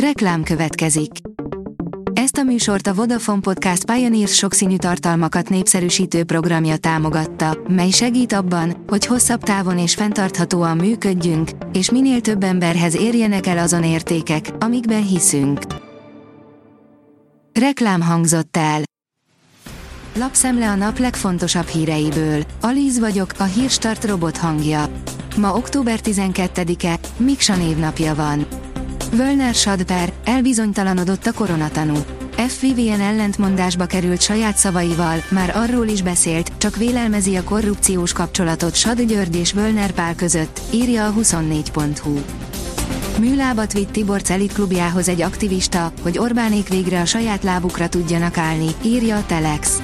Reklám következik. Ezt a műsort a Vodafone Podcast Pioneers sokszínű tartalmakat népszerűsítő programja támogatta, mely segít abban, hogy hosszabb távon és fenntarthatóan működjünk, és minél több emberhez érjenek el azon értékek, amikben hiszünk. Reklám hangzott el. Lapszemle a nap legfontosabb híreiből. Alíz vagyok, a hírstart robot hangja. Ma október 12-e, Miksa névnapja van. Völner Sadper, elbizonytalanodott a koronatanú. FVVN ellentmondásba került saját szavaival, már arról is beszélt, csak vélelmezi a korrupciós kapcsolatot Sad György és Völner Pál között, írja a 24.hu. Műlábat vitt Tibor Celit klubjához egy aktivista, hogy Orbánék végre a saját lábukra tudjanak állni, írja a Telex.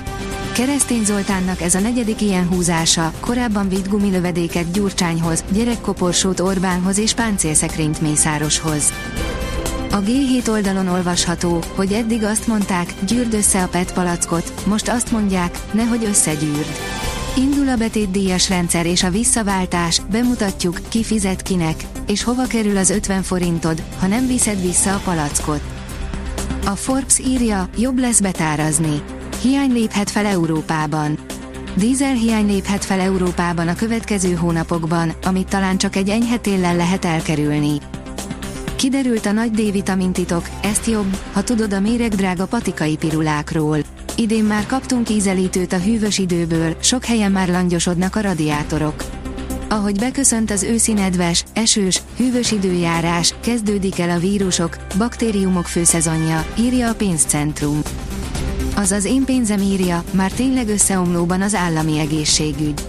Keresztény Zoltánnak ez a negyedik ilyen húzása, korábban vitt gumilövedéket Gyurcsányhoz, gyerekkoporsót Orbánhoz és páncélszekrényt Mészároshoz. A G7 oldalon olvasható, hogy eddig azt mondták, gyűrd össze a PET palackot, most azt mondják, nehogy összegyűrd. Indul a betétdíjas rendszer és a visszaváltás, bemutatjuk, ki fizet kinek, és hova kerül az 50 forintod, ha nem viszed vissza a palackot. A Forbes írja, jobb lesz betárazni. Hiány léphet fel Európában. Dízel hiány léphet fel Európában a következő hónapokban, amit talán csak egy enyhe téllel lehet elkerülni. Kiderült a nagy D-vitamin titok, ezt jobb, ha tudod a méregdrága patikai pirulákról. Idén már kaptunk ízelítőt a hűvös időből, sok helyen már langyosodnak a radiátorok. Ahogy beköszönt az őszi nedves, esős, hűvös időjárás, kezdődik el a vírusok, baktériumok főszezonja, írja a pénzcentrum. Az az én pénzem írja, már tényleg összeomlóban az állami egészségügy.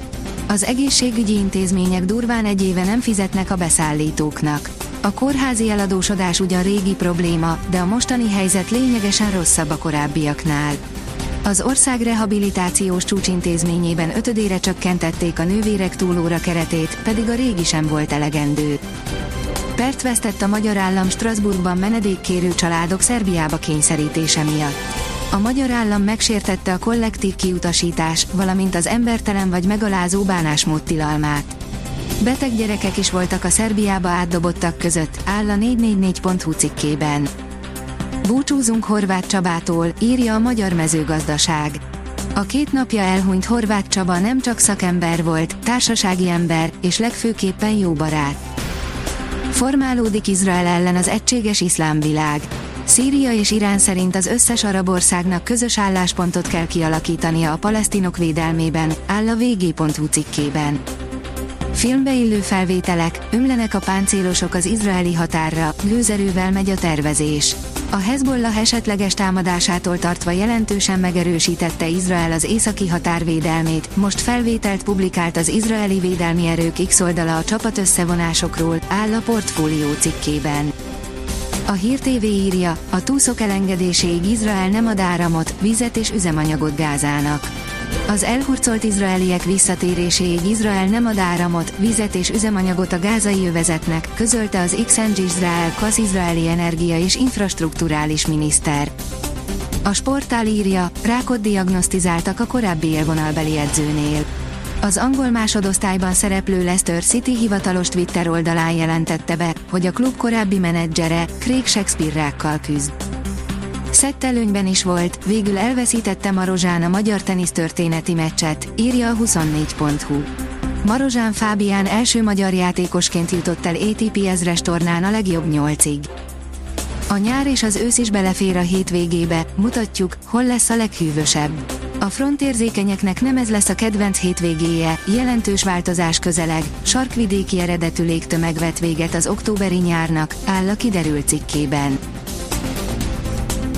Az egészségügyi intézmények durván egy éve nem fizetnek a beszállítóknak. A kórházi eladósodás ugyan régi probléma, de a mostani helyzet lényegesen rosszabb a korábbiaknál. Az ország rehabilitációs csúcsintézményében ötödére csökkentették a nővérek túlóra keretét, pedig a régi sem volt elegendő. Pert vesztett a magyar állam Strasbourgban menedékkérő családok Szerbiába kényszerítése miatt. A magyar állam megsértette a kollektív kiutasítás, valamint az embertelen vagy megalázó bánásmód tilalmát. Beteg gyerekek is voltak a Szerbiába átdobottak között, áll a 444.hu cikkében. Búcsúzunk Horváth Csabától, írja a Magyar Mezőgazdaság. A két napja elhunyt Horváth Csaba nem csak szakember volt, társasági ember, és legfőképpen jó barát. Formálódik Izrael ellen az egységes iszlám világ. Szíria és Irán szerint az összes arab országnak közös álláspontot kell kialakítania a palesztinok védelmében, áll a vg.hu cikkében. Filmbe illő felvételek, ömlenek a páncélosok az izraeli határra, gőzerővel megy a tervezés. A Hezbollah esetleges támadásától tartva jelentősen megerősítette Izrael az északi határvédelmét, most felvételt publikált az izraeli védelmi erők X oldala a csapat összevonásokról, áll a portfólió cikkében. A Hír TV írja, a túszok elengedéséig Izrael nem ad áramot, vizet és üzemanyagot Gázának. Az elhurcolt izraeliek visszatéréséig Izrael nem ad áramot, vizet és üzemanyagot a gázai övezetnek, közölte az XNG Izrael Kasz izraeli energia és infrastruktúrális miniszter. A sportál írja, rákot diagnosztizáltak a korábbi élvonalbeli edzőnél. Az angol másodosztályban szereplő Leicester City hivatalos Twitter oldalán jelentette be, hogy a klub korábbi menedzsere, Craig Shakespeare rákkal küzd. Szett előnyben is volt, végül elveszítette Marozsán a magyar tenisztörténeti meccset, írja a 24.hu. Marozsán Fábián első magyar játékosként jutott el ATP ezres tornán a legjobb nyolcig. A nyár és az ősz is belefér a hétvégébe, mutatjuk, hol lesz a leghűvösebb. A frontérzékenyeknek nem ez lesz a kedvenc hétvégéje, jelentős változás közeleg, sarkvidéki eredetű légtömeg vett véget az októberi nyárnak, áll a kiderült cikkében.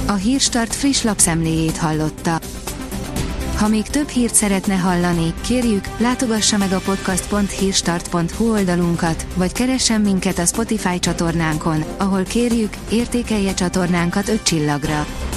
A Hírstart friss lapszemléjét hallotta. Ha még több hírt szeretne hallani, kérjük, látogassa meg a podcast.hírstart.hu oldalunkat, vagy keressen minket a Spotify csatornánkon, ahol kérjük, értékelje csatornánkat 5 csillagra.